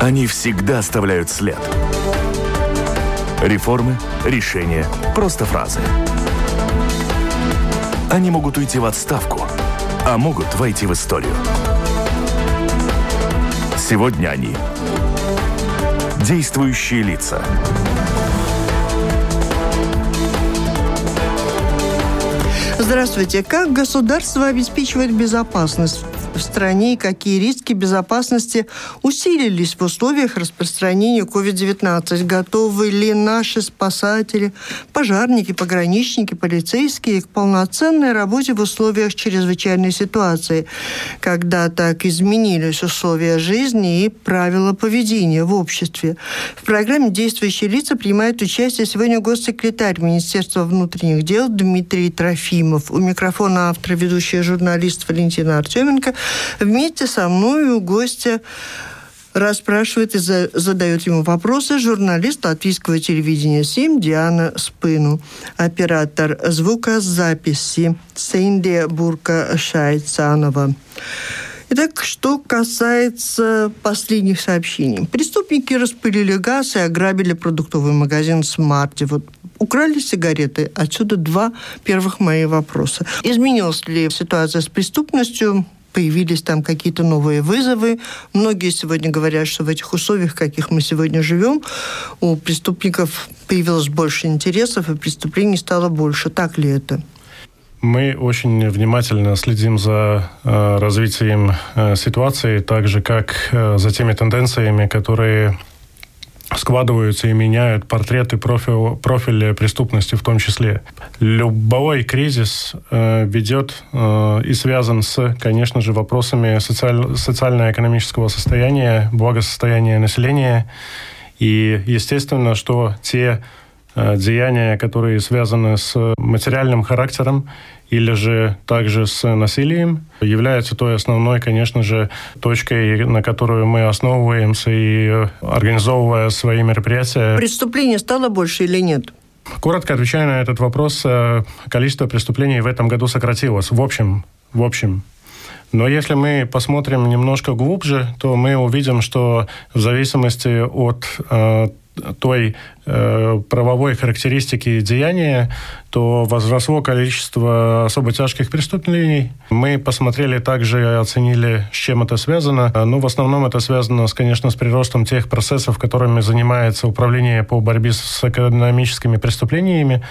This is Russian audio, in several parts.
Они всегда оставляют след. Реформы, решения, просто фразы. Они могут уйти в отставку, а могут войти в историю. Сегодня они действующие лица. Здравствуйте. Как государство обеспечивает безопасность в стране и какие риски безопасности усилились в условиях распространения COVID-19? Готовы ли наши спасатели, пожарники, пограничники, полицейские к полноценной работе в условиях чрезвычайной ситуации, когда так изменились условия жизни и правила поведения в обществе? В программе «Действующие лица» принимает участие сегодня госсекретарь Министерства внутренних дел Дмитрий Трофимов. У микрофона автор, ведущая журналист Валентина Артеменко. Вместе со мной у гостя расспрашивает и задает ему вопросы журналист латвийского телевидения СИМ Диана Спыну, оператор звукозаписи Сейндия Бурка Шайцанова. Итак, что касается последних сообщений. Преступники распылили газ и ограбили продуктовый магазин «Смарти». Вот украли сигареты. Отсюда два первых мои вопроса. Изменилась ли ситуация с преступностью? Появились там какие-то новые вызовы. Многие сегодня говорят, что в этих условиях, в каких мы сегодня живем, у преступников появилось больше интересов, и преступлений стало больше. Так ли это? Мы очень внимательно следим за э, развитием э, ситуации, так же как э, за теми тенденциями, которые складываются и меняют портреты профиль, профиля преступности в том числе. Любой кризис э, ведет э, и связан с, конечно же, вопросами социаль, социально-экономического состояния, благосостояния населения. И естественно, что те деяния, которые связаны с материальным характером или же также с насилием, является той основной, конечно же, точкой, на которую мы основываемся и организовывая свои мероприятия. Преступлений стало больше или нет? Коротко отвечая на этот вопрос, э, количество преступлений в этом году сократилось. В общем, в общем, но если мы посмотрим немножко глубже, то мы увидим, что в зависимости от э, той э, правовой характеристики деяния, то возросло количество особо тяжких преступлений. Мы посмотрели также и оценили, с чем это связано. Ну, в основном это связано, с, конечно, с приростом тех процессов, которыми занимается управление по борьбе с экономическими преступлениями.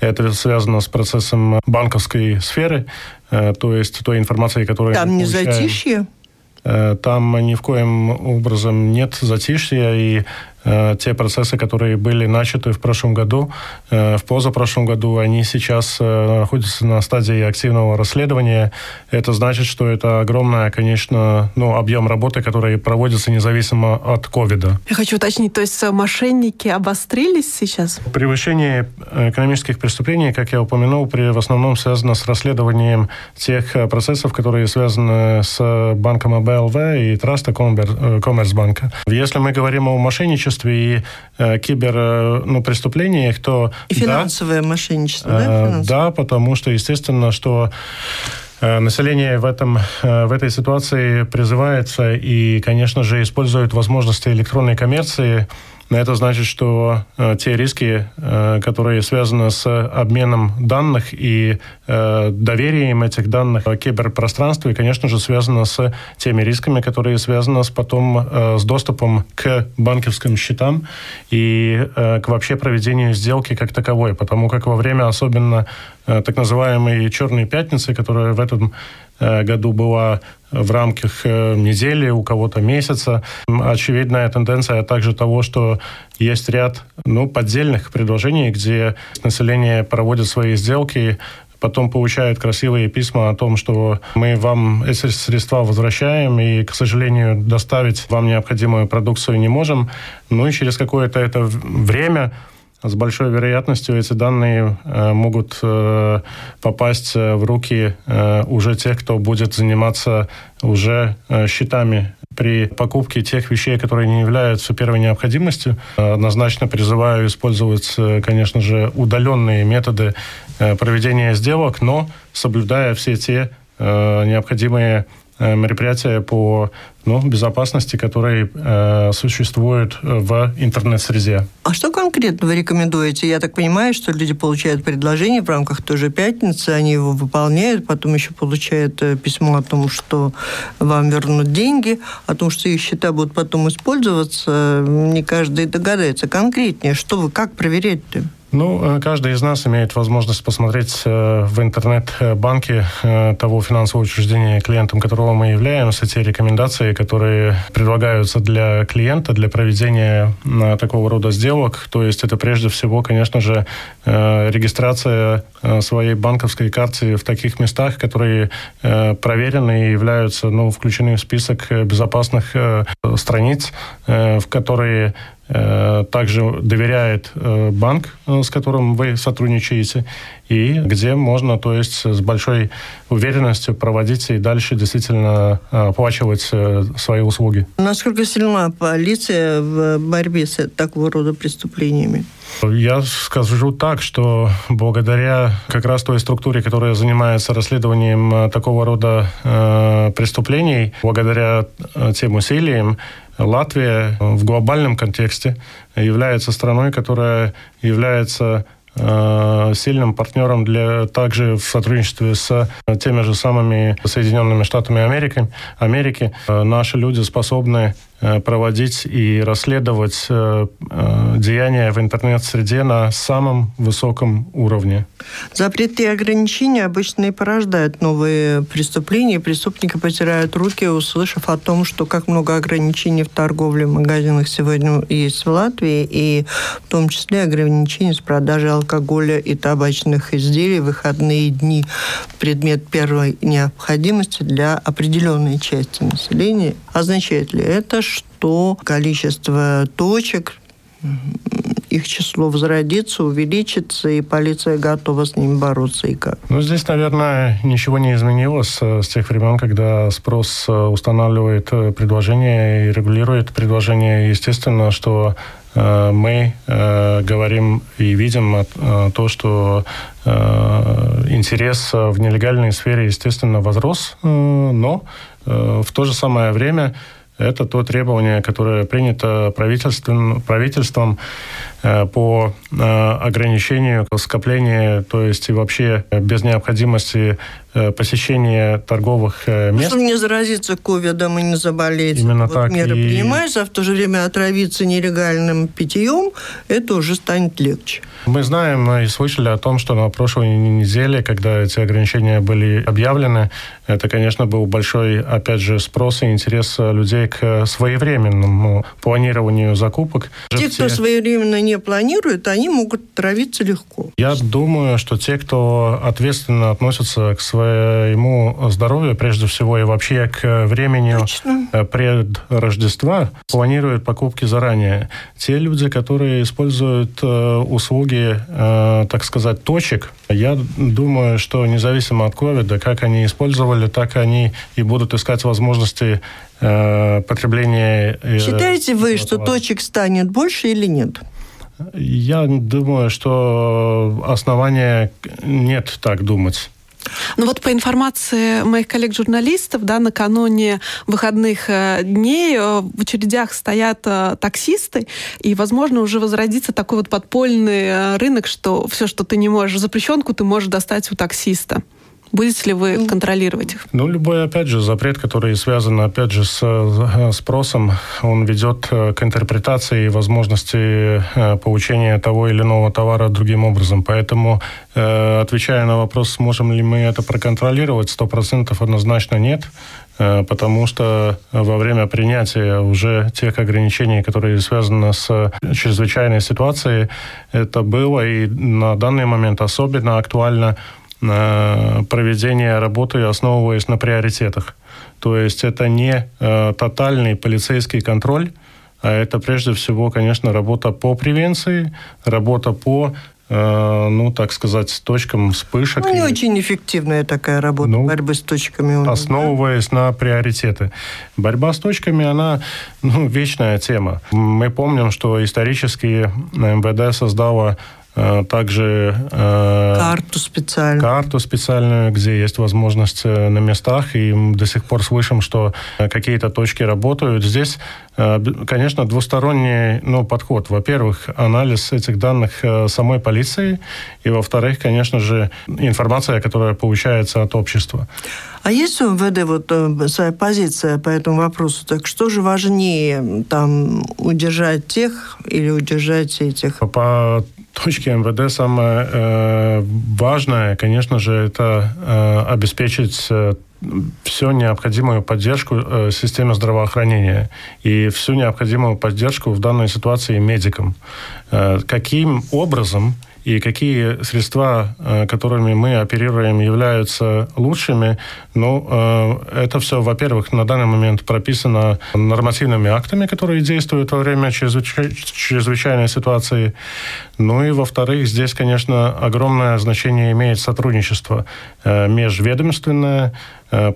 Это связано с процессом банковской сферы, э, то есть той информацией, которую Там не затишье? Э, там ни в коем образом нет затишья, и Э, те процессы, которые были начаты в прошлом году, э, в позапрошлом году, они сейчас э, находятся на стадии активного расследования. Это значит, что это огромная, конечно, ну, объем работы, который проводится независимо от ковида. Я хочу уточнить, то есть мошенники обострились сейчас? Превышение экономических преступлений, как я упомянул, при, в основном связано с расследованием тех процессов, которые связаны с банком АБЛВ и Траста Коммерсбанка. Если мы говорим о мошенничестве, мошенничестве и э, кибер э, ну, преступлениях, то... И финансовое да, мошенничество, да? Э, финансовое? Да, потому что, естественно, что э, Население в, этом, в этой ситуации призывается и, конечно же, использует возможности электронной коммерции это значит, что э, те риски, э, которые связаны с обменом данных и э, доверием этих данных в киберпространстве, конечно же, связаны с теми рисками, которые связаны с потом с доступом к банковским счетам и к вообще проведению сделки как таковой. Потому как во время особенно так называемой «черной пятницы», которая в этом году была в рамках э, недели, у кого-то месяца. Очевидная тенденция также того, что есть ряд ну, поддельных предложений, где население проводит свои сделки, потом получают красивые письма о том, что мы вам эти средства возвращаем и, к сожалению, доставить вам необходимую продукцию не можем. Ну и через какое-то это время с большой вероятностью эти данные э, могут э, попасть э, в руки уже тех, кто будет заниматься уже счетами при покупке тех вещей, которые не являются первой необходимостью. Однозначно призываю использовать, конечно же, удаленные методы проведения сделок, но соблюдая все те необходимые мероприятия по ну, безопасности, которые э, существуют в интернет-среде. А что конкретно вы рекомендуете? Я так понимаю, что люди получают предложение в рамках той же пятницы, они его выполняют, потом еще получают э, письмо о том, что вам вернут деньги, о том, что их счета будут потом использоваться. Не каждый догадается конкретнее. Что вы, как проверять-то? Ну, э, каждый из нас имеет возможность посмотреть э, в интернет-банке э, того финансового учреждения, клиентом которого мы являемся, те рекомендации, которые предлагаются для клиента для проведения такого рода сделок. То есть это прежде всего, конечно же, регистрация своей банковской карты в таких местах, которые проверены и являются, ну, включены в список безопасных страниц, в которые также доверяет э, банк, э, с которым вы сотрудничаете, и где можно, то есть, с большой уверенностью проводить и дальше действительно оплачивать свои услуги. Насколько сильна полиция в борьбе с такого рода преступлениями? Я скажу так, что благодаря как раз той структуре, которая занимается расследованием такого рода э, преступлений, благодаря тем усилиям, Латвия в глобальном контексте является страной, которая является э, сильным партнером для также в сотрудничестве с теми же самыми Соединенными Штатами Америки. Америки. Э, наши люди способны проводить и расследовать э, э, деяния в интернет-среде на самом высоком уровне. Запреты и ограничения обычно и порождают новые преступления. Преступники потирают руки, услышав о том, что как много ограничений в торговле в магазинах сегодня есть в Латвии, и в том числе ограничения с продажей алкоголя и табачных изделий в выходные дни предмет первой необходимости для определенной части населения. Означает ли это, что количество точек их число возродится, увеличится, и полиция готова с ними бороться и как? Ну, здесь, наверное, ничего не изменилось э, с тех времен, когда спрос э, устанавливает э, предложение и регулирует предложение. Естественно, что мы говорим и видим то, что интерес в нелегальной сфере, естественно, возрос, но в то же самое время это то требование, которое принято правительством, правительством по э, ограничению скопления, то есть и вообще без необходимости э, посещения торговых мест. Чтобы не заразиться ковидом и не заболеть. Именно вот так. Меры и... принимаются, а в то же время отравиться нелегальным питьем, это уже станет легче. Мы знаем и слышали о том, что на прошлой неделе, когда эти ограничения были объявлены, это, конечно, был большой, опять же, спрос и интерес людей к своевременному планированию закупок. Те, кто своевременно не планирует, они могут травиться легко. Я думаю, что те, кто ответственно относятся к своему здоровью, прежде всего, и вообще к времени Точно. пред Рождества, планируют покупки заранее. Те люди, которые используют э, услуги, э, так сказать, точек, я думаю, что независимо от ковида, как они использовали, так они и будут искать возможности э, потребления. Э, Считаете вы, что точек станет больше или нет? Я думаю, что основания нет так думать. Ну вот по информации моих коллег-журналистов, да, накануне выходных э, дней э, в очередях стоят э, таксисты, и, возможно, уже возродится такой вот подпольный рынок, что все, что ты не можешь, запрещенку ты можешь достать у таксиста. Будете ли вы контролировать их? Ну, любой, опять же, запрет, который связан, опять же, с спросом, он ведет к интерпретации и возможности получения того или иного товара другим образом. Поэтому, отвечая на вопрос, можем ли мы это проконтролировать, сто процентов однозначно нет потому что во время принятия уже тех ограничений, которые связаны с чрезвычайной ситуацией, это было и на данный момент особенно актуально проведение работы, основываясь на приоритетах. То есть это не э, тотальный полицейский контроль, а это прежде всего, конечно, работа по превенции, работа по э, ну, так сказать, точкам вспышек. Ну, не и, очень эффективная такая работа ну, борьбы с точками. Основываясь да? на приоритеты. Борьба с точками, она ну, вечная тема. Мы помним, что исторически МВД создала также карту специальную. Карту специальную, где есть возможность на местах, и до сих пор слышим, что какие-то точки работают. Здесь, конечно, двусторонний ну, подход. Во-первых, анализ этих данных самой полиции, и во-вторых, конечно же, информация, которая получается от общества. А есть у МВД вот э, своя позиция по этому вопросу? Так что же важнее, там, удержать тех или удержать этих? По точке МВД самое э, важное, конечно же, это э, обеспечить э, всю необходимую поддержку э, системе здравоохранения и всю необходимую поддержку в данной ситуации медикам. Э, каким образом и какие средства, э, которыми мы оперируем, являются лучшими, ну, э, это все, во-первых, на данный момент прописано нормативными актами, которые действуют во время чрезвычайной ситуации. Ну и, во-вторых, здесь, конечно, огромное значение имеет сотрудничество э, межведомственное,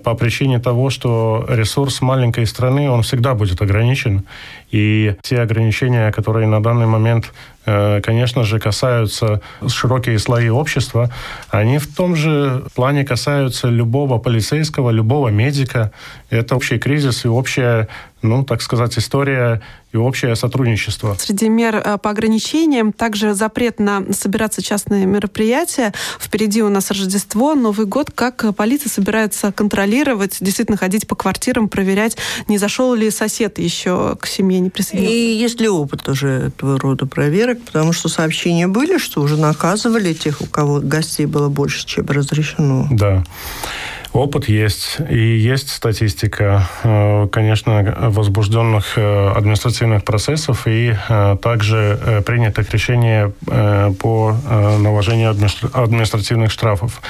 по причине того, что ресурс маленькой страны, он всегда будет ограничен. И те ограничения, которые на данный момент Э, конечно же, касаются широкие слои общества, они в том же плане касаются любого полицейского, любого медика. Это общий кризис и общая ну, так сказать, история и общее сотрудничество. Среди мер э, по ограничениям также запрет на собираться частные мероприятия. Впереди у нас Рождество, Новый год. Как полиция собирается контролировать, действительно ходить по квартирам, проверять, не зашел ли сосед еще к семье, не присоединился? И есть ли опыт уже этого рода проверок? Потому что сообщения были, что уже наказывали тех, у кого гостей было больше, чем разрешено. Да. Опыт есть, и есть статистика, э, конечно, возбужденных э, административных процессов и э, также принятых решений по наложению административных штрафов.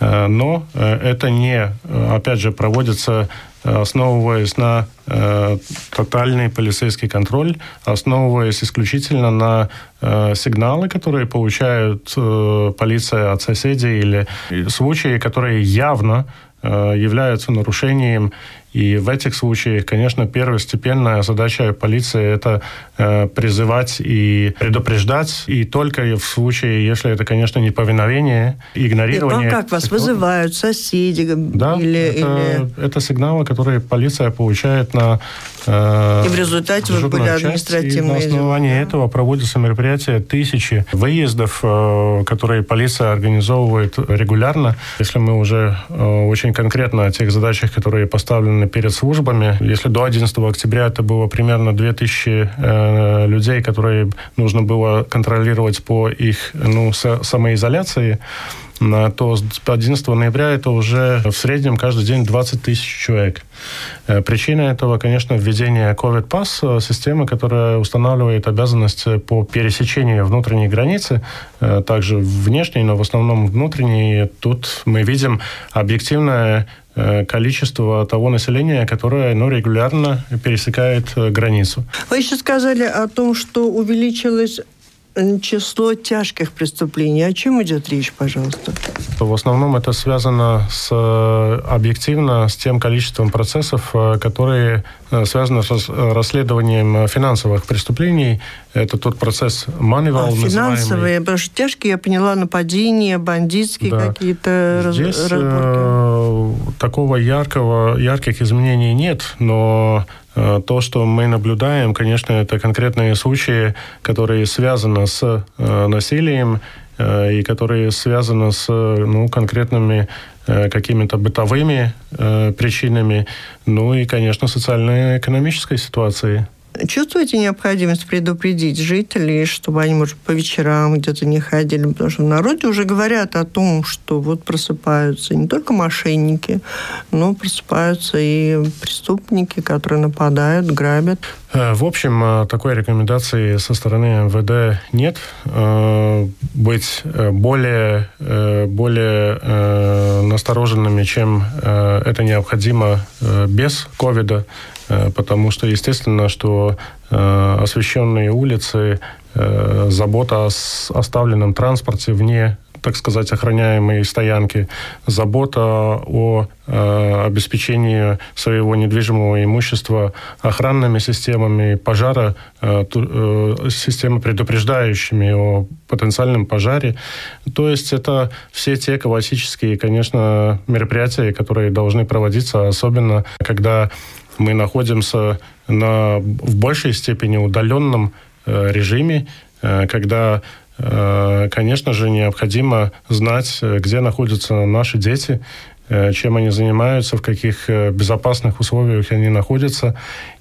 Но это не, опять же, проводится основываясь на э, тотальный полицейский контроль, основываясь исключительно на э, сигналы, которые получают э, полиция от соседей или случаи, которые явно являются нарушением. И в этих случаях, конечно, первостепенная задача полиции – это э, призывать и предупреждать. И только в случае, если это, конечно, неповиновение, игнорирование. И как вас вызывают соседи? Да, или, это, или... это сигналы, которые полиция получает на э, И в результате вот были административные... На основании да. этого проводятся мероприятия тысячи выездов, э, которые полиция организовывает регулярно. Если мы уже э, очень конкретно о тех задачах, которые поставлены перед службами, если до 11 октября это было примерно 2000 э, людей, которые нужно было контролировать по их ну, самоизоляции, то с 11 ноября это уже в среднем каждый день 20 тысяч человек. Э, причина этого, конечно, введение COVID Pass, э, системы, которая устанавливает обязанность по пересечению внутренней границы, э, также внешней, но в основном внутренней. Тут мы видим объективное количество того населения, которое ну, регулярно пересекает границу. Вы еще сказали о том, что увеличилось число тяжких преступлений. О чем идет речь, пожалуйста? В основном это связано с, э, объективно с тем количеством процессов, э, которые э, связаны с расследованием финансовых преступлений. Это тот процесс Moneyval. А, финансовые, потому что тяжкие, я поняла, нападения, бандитские да. какие-то э, такого яркого, ярких изменений нет, но Э, то, что мы наблюдаем, конечно, это конкретные случаи, которые связаны с э, насилием э, и которые связаны с ну, конкретными какими-то бытовыми причинами, ну и, конечно, социально-экономической ситуацией. Чувствуете необходимость предупредить жителей, чтобы они, может, по вечерам где-то не ходили? Потому что в народе уже говорят о том, что вот просыпаются не только мошенники, но просыпаются и преступники, которые нападают, грабят. Э, в общем, э, такой рекомендации со стороны МВД нет. Э, быть более, более настороженными, чем это необходимо без ковида, потому что, естественно, что освещенные улицы, забота о оставленном транспорте вне так сказать, охраняемой стоянки, забота о э, обеспечении своего недвижимого имущества охранными системами пожара, э, э, системы предупреждающими о потенциальном пожаре. То есть это все те классические, конечно, мероприятия, которые должны проводиться, особенно когда мы находимся на, в большей степени удаленном э, режиме, э, когда конечно же, необходимо знать, э, где находятся наши дети, э, чем они занимаются, в каких безопасных условиях они находятся.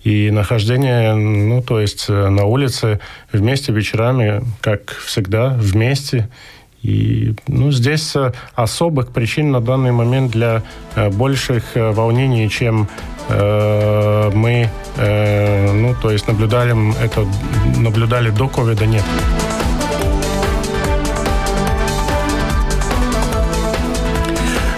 И нахождение, ну, то есть на улице вместе вечерами, как всегда, вместе. И ну, здесь особых причин на данный момент для больших волнений, чем э, мы э, ну, то есть наблюдали это наблюдали до ковида, нет.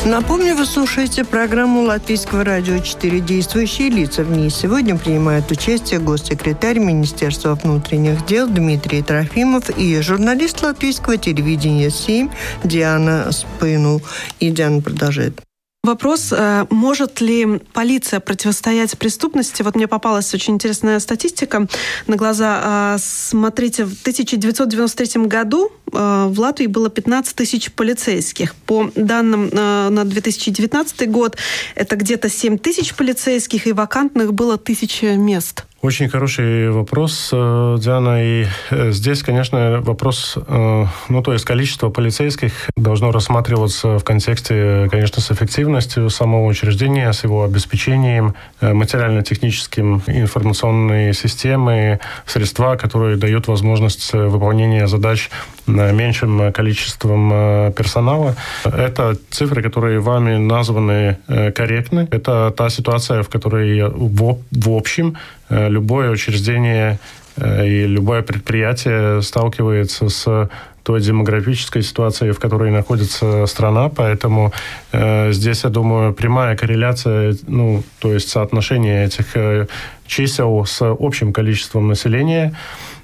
Напомню, вы слушаете программу Латвийского радио «Четыре действующие лица». В ней сегодня принимает участие госсекретарь Министерства внутренних дел Дмитрий Трофимов и журналист латвийского телевидения «7» Диана Спыну. И Диана продолжает. Вопрос, э, может ли полиция противостоять преступности? Вот мне попалась очень интересная статистика на глаза. Э, смотрите, в 1993 году э, в Латвии было 15 тысяч полицейских. По данным на 2019 год это где-то 7 тысяч полицейских, и вакантных было тысяча мест. Очень хороший вопрос, э, Диана. И э, здесь, конечно, вопрос, э, ну, то есть количество полицейских должно рассматриваться в контексте, конечно, с эффективностью самого учреждения, с его обеспечением, материально-техническим информационной системы, средства, которые дают возможность выполнения задач меньшим количеством персонала. Это цифры, которые вами названы корректны. Это та ситуация, в которой в, общем Э, любое учреждение э, и любое предприятие сталкивается с той демографической ситуацией, в которой находится страна, поэтому э, здесь, я думаю, прямая корреляция, ну, то есть соотношение этих э, чисел с общим количеством населения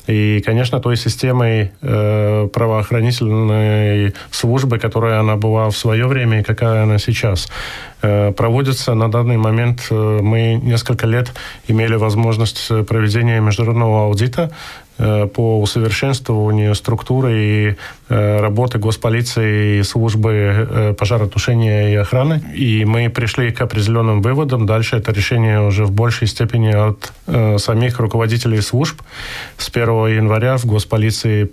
и, конечно, той системой э, правоохранительной службы, которая она была в свое время и какая она сейчас. Э, проводится на данный момент, э, мы несколько лет имели возможность проведения международного аудита Э, по усовершенствованию структуры и э, работы госполиции и службы э, пожаротушения и охраны. И мы пришли к определенным выводам. Дальше это решение уже в большей степени от самих руководителей служб. С 1 января в госполиции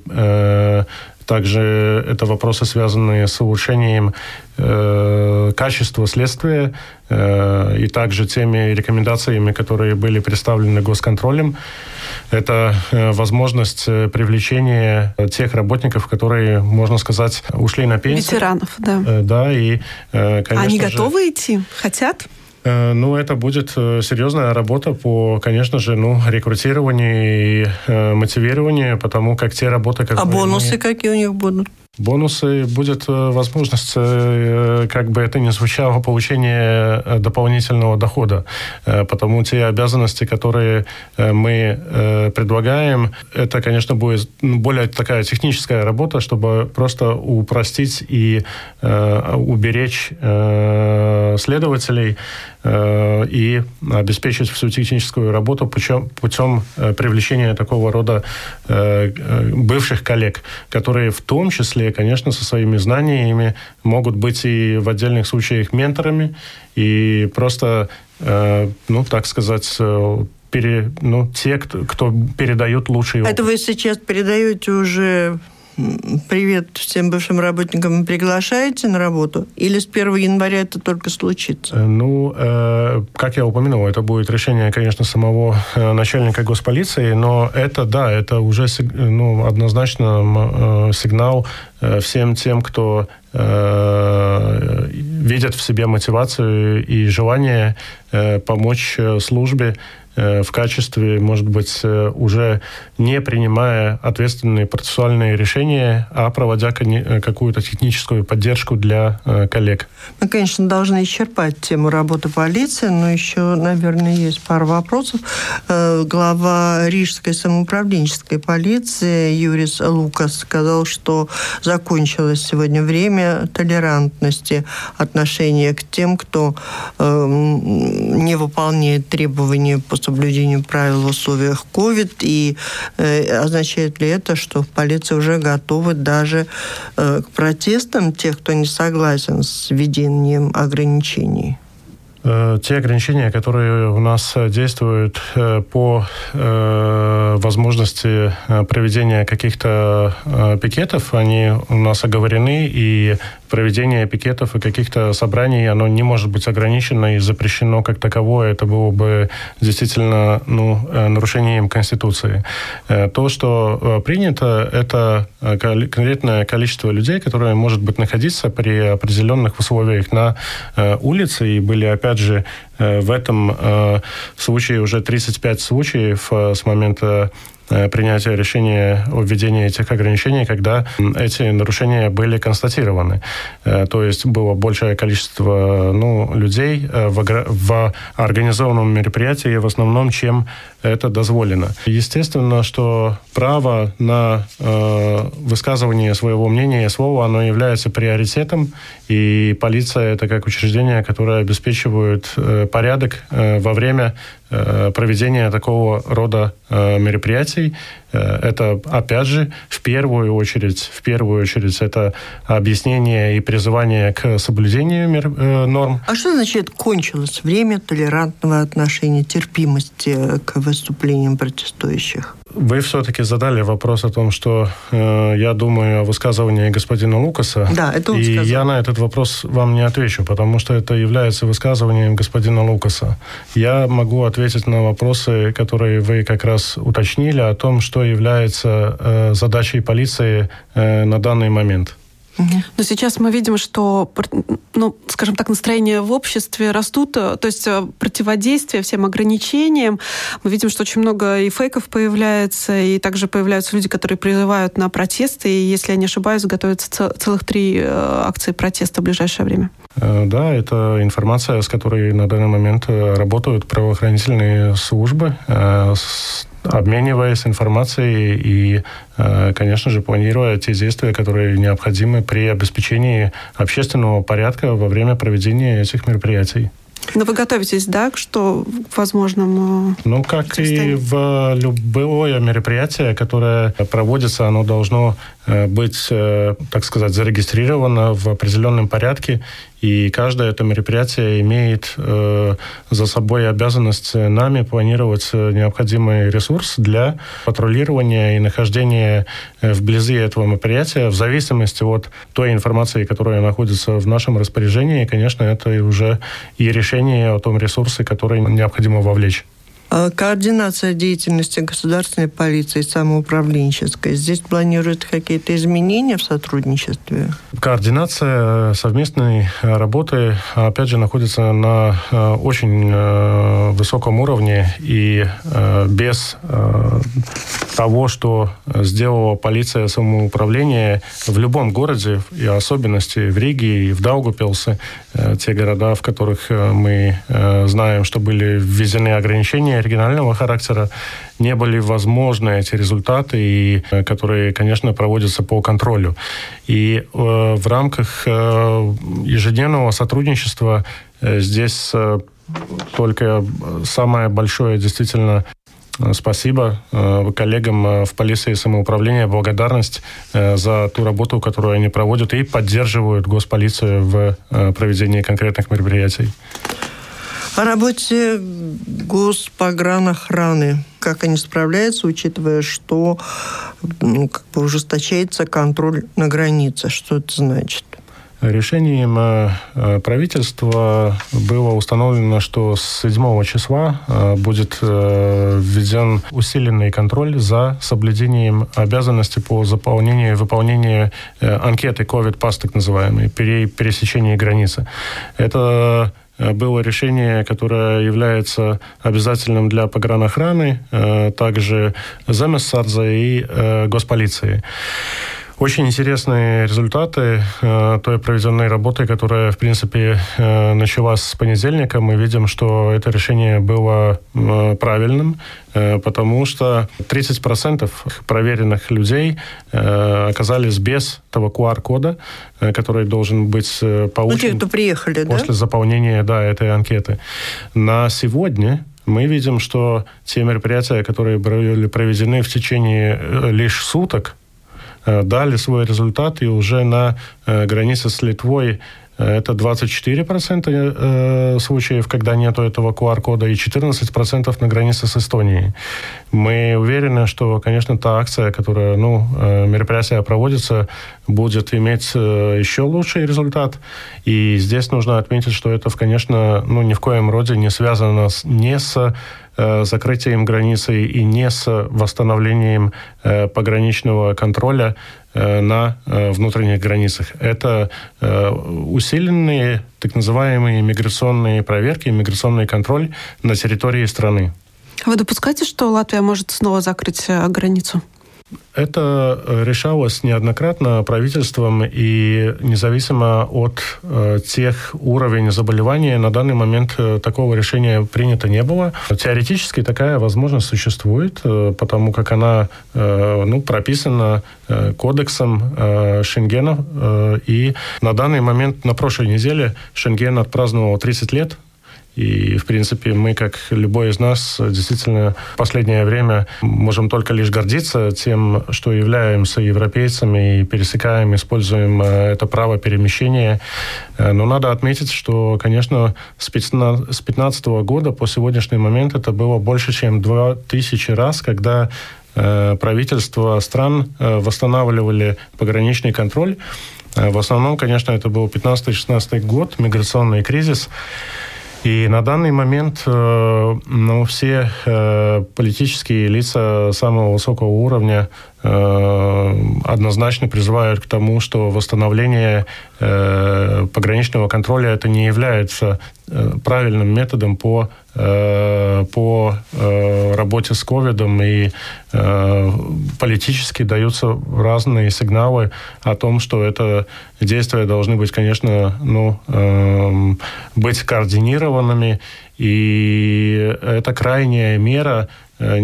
также это вопросы, связанные с улучшением э, качества следствия э, и также теми рекомендациями, которые были представлены госконтролем. Это э, возможность э, привлечения тех работников, которые, можно сказать, ушли на пенсию. Ветеранов, да. Э, да, и, конечно Они готовы же... идти? Хотят? Э, ну, это будет э, серьезная работа по, конечно же, ну, рекрутированию и э, мотивированию, потому как те работы, которые... А бонусы мы... какие у них будут? Бонусы будет возможность, как бы это ни звучало, получения дополнительного дохода. Потому те обязанности, которые мы предлагаем, это, конечно, будет более такая техническая работа, чтобы просто упростить и уберечь следователей и обеспечить всю техническую работу путем, путем привлечения такого рода бывших коллег, которые в том числе конечно, со своими знаниями, могут быть и в отдельных случаях менторами, и просто, э, ну, так сказать, э, пере, ну, те, кто, кто передают лучшие Это вы сейчас передаете уже привет всем бывшим работникам приглашаете на работу? Или с 1 января это только случится? Э, ну, э, как я упомянул, это будет решение, конечно, самого э, начальника госполиции, но это, да, это уже ну, однозначно э, сигнал э, всем тем, кто э, видит в себе мотивацию и желание э, помочь службе в качестве, может быть, уже не принимая ответственные процессуальные решения, а проводя какую-то техническую поддержку для коллег. Мы, конечно, должны исчерпать тему работы полиции, но еще, наверное, есть пару вопросов. Глава Рижской самоуправленческой полиции Юрис Лукас сказал, что закончилось сегодня время толерантности отношения к тем, кто э, не выполняет требования по соблюдению правил в условиях COVID. И э, означает ли это, что в полиции уже готовы даже э, к протестам тех, кто не согласен с введением ограничений? Э, те ограничения, которые у нас действуют э, по э, возможности проведения каких-то пикетов, они у нас оговорены, и проведение пикетов и каких-то собраний, оно не может быть ограничено и запрещено как таковое. Это было бы действительно ну, нарушением Конституции. То, что принято, это конкретное количество людей, которые может быть находиться при определенных условиях на улице, и были опять же, э, в этом э, случае уже 35 случаев э, с момента Э, принятия решения о введении этих ограничений, когда эти нарушения были констатированы. Э, то есть было большее количество ну, людей э, в, в организованном мероприятии в основном, чем это дозволено. Естественно, что право на э, высказывание своего мнения и слова, оно является приоритетом, и полиция это как учреждение, которое обеспечивает э, порядок э, во время проведения такого рода э, мероприятий. Э, это, опять же, в первую очередь, в первую очередь, это объяснение и призывание к соблюдению норм. А что значит кончилось время толерантного отношения, терпимости к выступлениям протестующих? Вы все-таки задали вопрос о том, что э, я думаю о высказывании господина Лукаса. Да, это он И сказал. я на этот вопрос вам не отвечу, потому что это является высказыванием господина Лукаса. Я могу ответить на вопросы, которые вы как раз уточнили, о том, что является э, задачей полиции э, на данный момент. Но сейчас мы видим, что, ну, скажем так, настроения в обществе растут, э, то есть э, противодействие всем ограничениям. Мы видим, что очень много и фейков появляется, и также появляются люди, которые призывают на протесты, и, если я не ошибаюсь, готовятся целых три э, акции протеста в ближайшее время. Да, это информация, с которой на данный момент работают правоохранительные службы обмениваясь информацией и, э, конечно же, планируя те действия, которые необходимы при обеспечении общественного порядка во время проведения этих мероприятий. Но вы готовитесь, да, к что к возможному... Ну, как и в любое мероприятие, которое проводится, оно должно э, быть, э, так сказать, зарегистрировано в определенном порядке, и каждое это мероприятие имеет э, за собой обязанность нами планировать необходимый ресурс для патрулирования и нахождения вблизи этого мероприятия в зависимости от той информации, которая находится в нашем распоряжении. И, конечно, это уже и решение о том ресурсе, который необходимо вовлечь. А координация деятельности государственной полиции самоуправленческой. Здесь планируют какие-то изменения в сотрудничестве? Координация э, совместной э, работы, опять же, находится на э, очень высоком уровне и без того, что сделала полиция самоуправления в любом городе, и особенности в Риге и в Даугупилсе, те города, в которых мы знаем, что были введены ограничения регионального характера, не были возможны эти результаты, и, э, которые, конечно, проводятся по контролю. И э, в рамках э, ежедневного сотрудничества э, здесь э, только самое большое действительно э, Спасибо э, коллегам э, в полиции самоуправления, благодарность э, за ту работу, которую они проводят и поддерживают госполицию в э, проведении конкретных мероприятий. О работе госпогранохраны. Как они справляются, учитывая, что ну, как бы ужесточается контроль на границе? Что это значит? Решением э, э, правительства было установлено, что с 7 числа э, будет введен усиленный контроль за соблюдением обязанностей по заполнению и выполнению анкеты COVID-пас, так называемой, при пересечении границы. Это было решение, которое является обязательным для погранохраны, также Земессарза и госполиции. Очень интересные результаты э, той проведенной работы, которая, в принципе, э, началась с понедельника. Мы видим, что это решение было э, правильным, потому что 30% проверенных людей э, оказались без того QR-кода, э, который должен быть э, получен ну, те, кто приехали, после да? заполнения да, этой анкеты. На сегодня мы видим, что те мероприятия, которые были проведены в течение лишь суток, дали свой результат, и уже на э, границе с Литвой э, это 24% случаев, когда нет этого QR-кода, и 14% на границе с Эстонией. Мы уверены, что, конечно, та акция, которая, ну, мероприятие проводится, будет иметь еще лучший результат. И здесь нужно отметить, что это, конечно, ну, ни в коем роде не связано с, не с Э, закрытием границы и не с восстановлением э, пограничного контроля э, на внутренних границах. Это усиленные так называемые миграционные проверки, миграционный контроль на территории страны. Вы допускаете, что Латвия может снова закрыть границу? Это э, решалось неоднократно правительством, и независимо от э, тех уровней заболевания, на данный момент э, такого решения принято не было. Теоретически такая возможность существует, э, потому как она э, ну, прописана э, кодексом э, Шенгена, э, и на данный момент, на прошлой неделе, Шенген отпраздновал 30 лет и, в принципе, мы, как любой из нас, действительно в последнее время можем только лишь гордиться тем, что являемся европейцами и пересекаем, используем э, это право перемещения. Э, но надо отметить, что, конечно, с 2015 года по сегодняшний момент это было больше, чем 2000 раз, когда э, правительства стран восстанавливали пограничный контроль. В основном, конечно, это был 15-16 год, миграционный кризис. И на данный момент э, ну, все э, политические лица самого высокого уровня однозначно призывают к тому, что восстановление э, пограничного контроля это не является э, правильным методом по, по работе с ковидом, и политически даются разные сигналы о том, что это действия должны быть, конечно, ну, быть координированными, и это крайняя мера Э,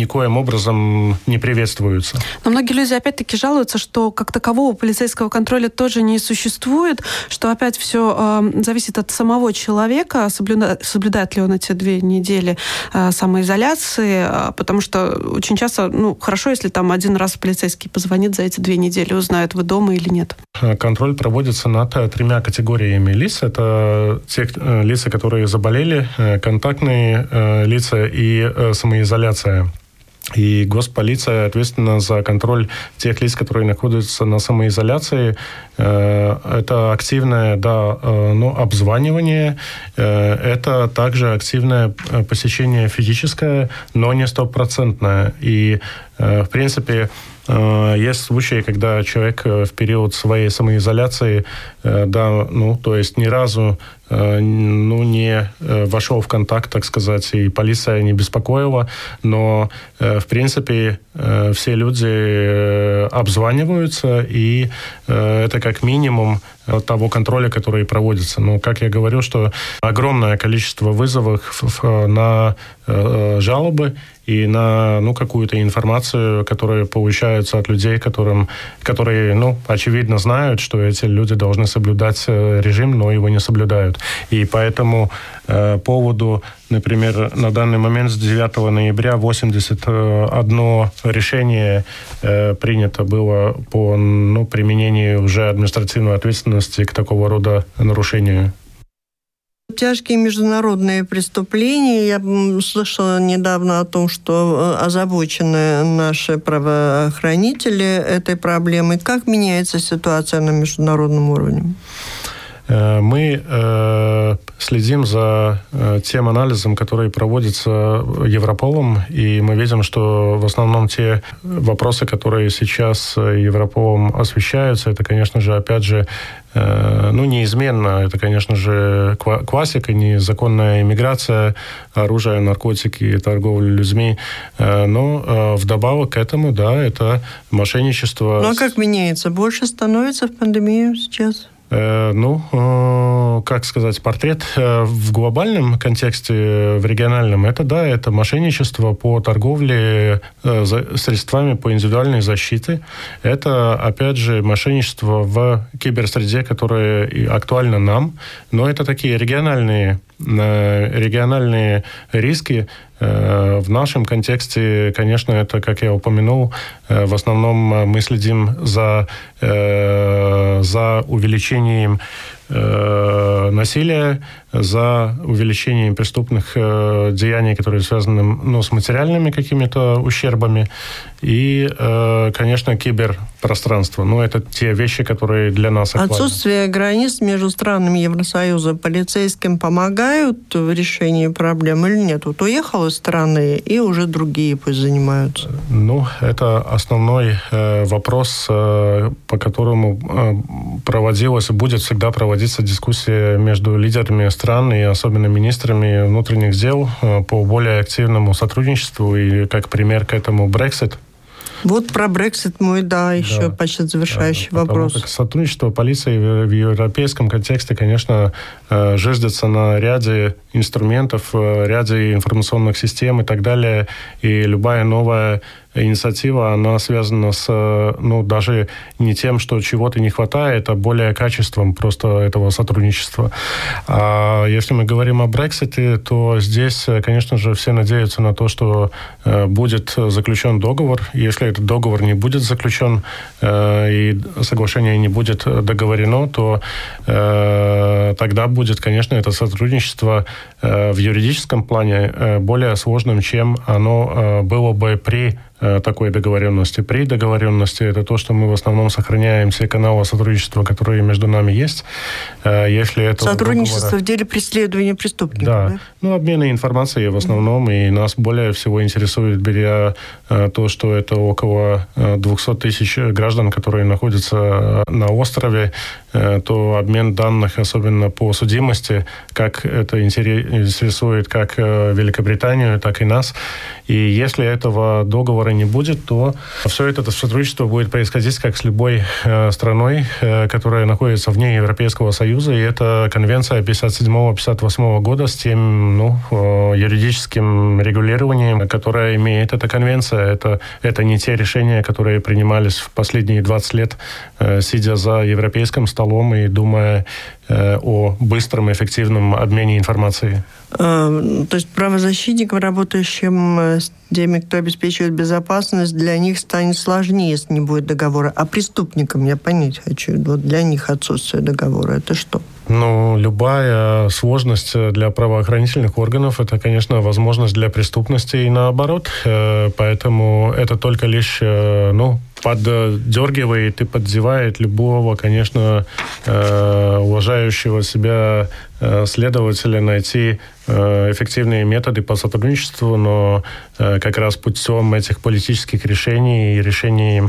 никоим образом не приветствуются. Но многие люди опять-таки жалуются, что как такового полицейского контроля тоже не существует, что опять все э, зависит от самого человека, соблюдает, соблюдает ли он эти две недели э, самоизоляции, э, потому что очень часто, ну, хорошо, если там один раз полицейский позвонит за эти две недели, узнает, вы дома или нет. Э, контроль проводится над тремя категориями лиц. Это те э, лица, которые заболели, контактные лица, и э, самоизоляция. И госполиция ответственна за контроль тех лиц, которые находятся на самоизоляции. Э, это активное да, э, ну, обзванивание, это также активное посещение физическое, но не стопроцентное. И, в принципе, есть случаи, когда человек в период своей самоизоляции, да, ну, то есть ни разу Э, ну, не э, вошел в контакт, так сказать, и полиция не беспокоила, но, э, в принципе, все люди обзваниваются, и это как минимум того контроля, который проводится. Но, как я говорю, что огромное количество вызовов на жалобы и на ну, какую-то информацию, которая получается от людей, которым, которые, ну, очевидно знают, что эти люди должны соблюдать режим, но его не соблюдают. И по этому э, поводу, например, на данный момент с 9 ноября 81 решение э, принято было по ну, применению уже административной ответственности к такого рода нарушению. Тяжкие международные преступления. Я слышала недавно о том, что э, озабочены наши правоохранители этой проблемой. Как меняется ситуация на международном уровне? Э, мы э, следим за э, тем анализом, который проводится Европолом, и мы видим, что в основном те вопросы, которые сейчас Европолом освещаются, это, конечно же, опять же, ну, неизменно. Это, конечно же, классика, незаконная иммиграция, оружие, наркотики, торговля людьми. Но вдобавок к этому, да, это мошенничество. Ну, а как меняется? Больше становится в пандемию сейчас? Э, ну, э, как сказать, портрет э, в глобальном контексте, в региональном, это да, это мошенничество по торговле средствами по индивидуальной защите. Это, опять же, мошенничество в киберсреде, которое актуально нам, но это такие региональные региональные риски, в нашем контексте, конечно, это, как я упомянул, в основном мы следим за, за увеличением насилия, за увеличением преступных э, деяний, которые связаны ну, с материальными какими-то ущербами. И, э, конечно, киберпространство. Ну, это те вещи, которые для нас актуальны. Отсутствие границ между странами Евросоюза полицейским помогают в решении проблем или нет? Вот уехал из страны, и уже другие пусть занимаются. Ну, это основной э, вопрос, э, по которому э, проводилась и будет всегда проводиться дискуссия между лидерами стран и особенно министрами внутренних дел э, по более активному сотрудничеству. И как пример к этому Brexit. Вот про Brexit мой, да, еще да, почти завершающий да, вопрос. Как сотрудничество полиции в европейском контексте, конечно, э, жиждется на ряде инструментов, э, ряде информационных систем и так далее. И любая новая инициатива, она связана с, ну, даже не тем, что чего-то не хватает, а более качеством просто этого сотрудничества. А если мы говорим о Брексите, то здесь, конечно же, все надеются на то, что э, будет заключен договор. Если этот договор не будет заключен э, и соглашение не будет договорено, то э, тогда будет, конечно, это сотрудничество в юридическом плане более сложным, чем оно было бы при Э, такой договоренности. При договоренности это то, что мы в основном сохраняем все каналы сотрудничества, которые между нами есть. Э, если это Сотрудничество договора... в деле преследования преступников. Да. да, ну обмены информацией в основном, mm-hmm. и нас более всего интересует, беря э, то, что это около 200 тысяч граждан, которые находятся на острове, то обмен данных, особенно по судимости, как это интересует как Великобританию, так и нас. И если этого договора не будет, то все это сотрудничество будет происходить как с любой э, страной, э, которая находится вне Европейского Союза. И это конвенция 57-58 года с тем ну, э, юридическим регулированием, которое имеет эта конвенция. Это, это не те решения, которые принимались в последние 20 лет, э, сидя за европейским столом и думая о быстром и эффективном обмене информацией. А, то есть правозащитникам, работающим э, с теми, кто обеспечивает безопасность, для них станет сложнее, если не будет договора. А преступникам, я понять хочу, вот для них отсутствие договора, это что? Ну, любая сложность для правоохранительных органов – это, конечно, возможность для преступности и наоборот. Э, поэтому это только лишь, ну, поддергивает и подзевает любого, конечно, уважающего себя Э, следователя найти э, эффективные методы по сотрудничеству, но э, как раз путем этих политических решений и решений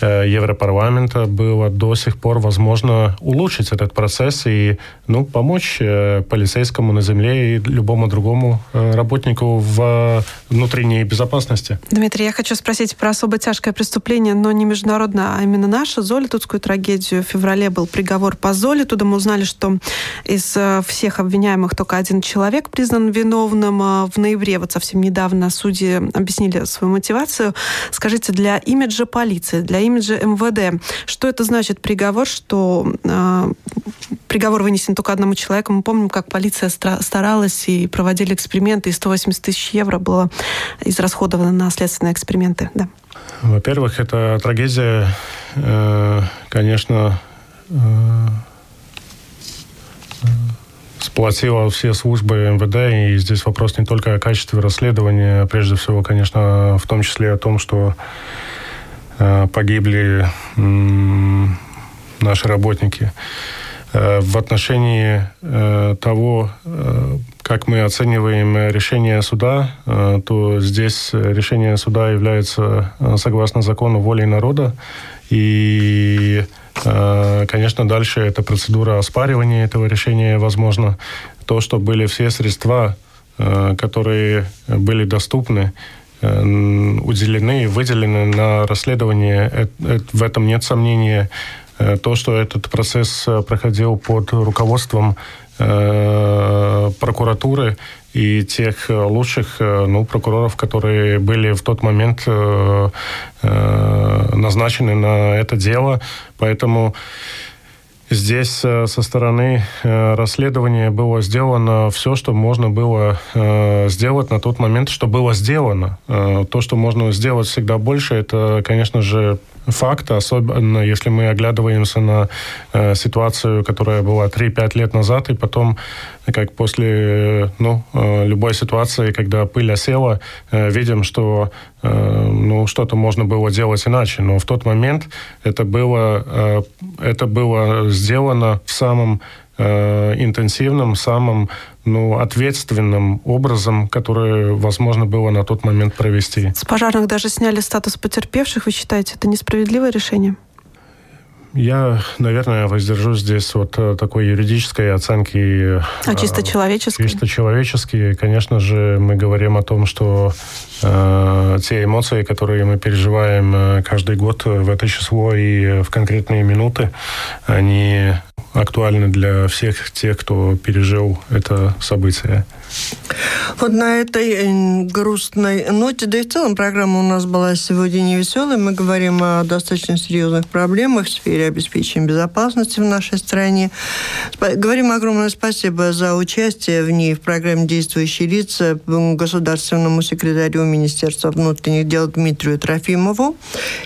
Европарламента было до сих пор возможно улучшить этот процесс и ну, помочь полицейскому на земле и любому другому работнику в внутренней безопасности. Дмитрий, я хочу спросить про особо тяжкое преступление, но не международное, а именно наше, Золитудскую трагедию. В феврале был приговор по Золитуду. Мы узнали, что из всех обвиняемых только один человек признан виновным. А в ноябре, вот совсем недавно, судьи объяснили свою мотивацию. Скажите, для имиджа полиции, для имиджа МВД, что это значит приговор, что э, приговор вынесен только одному человеку? Мы помним, как полиция старалась и проводили эксперименты, и 180 тысяч евро было израсходовано на следственные эксперименты. Да. Во-первых, это трагедия, э, конечно, э, сплотила все службы МВД, и здесь вопрос не только о качестве расследования, а прежде всего, конечно, в том числе о том, что э, погибли э, наши работники. в отношении того, как мы оцениваем решение суда, то здесь решение суда является, согласно закону, волей народа. И, конечно, дальше эта процедура оспаривания этого решения возможно. То, что были все средства, которые были доступны, уделены, выделены на расследование, в этом нет сомнения. Э, то, что этот процесс э, проходил под руководством э, прокуратуры и тех лучших ну, прокуроров, которые были в тот момент назначены на это дело. Поэтому Здесь со стороны расследования было сделано все, что можно было сделать на тот момент, что было сделано. То, что можно сделать всегда больше, это, конечно же, факта, особенно если мы оглядываемся на э, ситуацию, которая была 3-5 лет назад, и потом, как после ну, э, любой ситуации, когда пыль осела, э, видим, что э, ну, что-то можно было делать иначе. Но в тот момент это было, э, это было сделано в самом э, интенсивным, самым ну, ответственным образом, который возможно было на тот момент провести. С пожарных даже сняли статус потерпевших. Вы считаете, это несправедливое решение? Я, наверное, воздержусь здесь от э, такой юридической оценки. А чисто человеческой? Чисто человечески. Конечно же, мы говорим о том, что э, те эмоции, которые мы переживаем э, каждый год в это число и в конкретные минуты, они актуальны для всех тех, кто пережил это событие. Вот на этой э, грустной ноте, да и в целом программа у нас была сегодня не веселая. Мы говорим о достаточно серьезных проблемах в сфере обеспечения безопасности в нашей стране. Говорим огромное спасибо за участие в ней в программе «Действующие лица» государственному секретарю Министерства внутренних дел Дмитрию Трофимову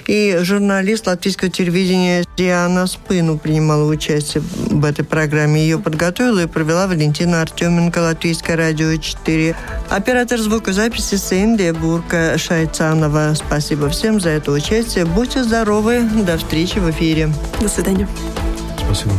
и журналист латвийского телевидения Диана Спыну принимала участие в этой программе. Ее подготовила и провела Валентина Артеменко, Латвийское радио 4. Оператор звукозаписи Сэнди Бурка Шайцанова. Спасибо всем за это участие. Будьте здоровы. До встречи в эфире. До свидания. Спасибо.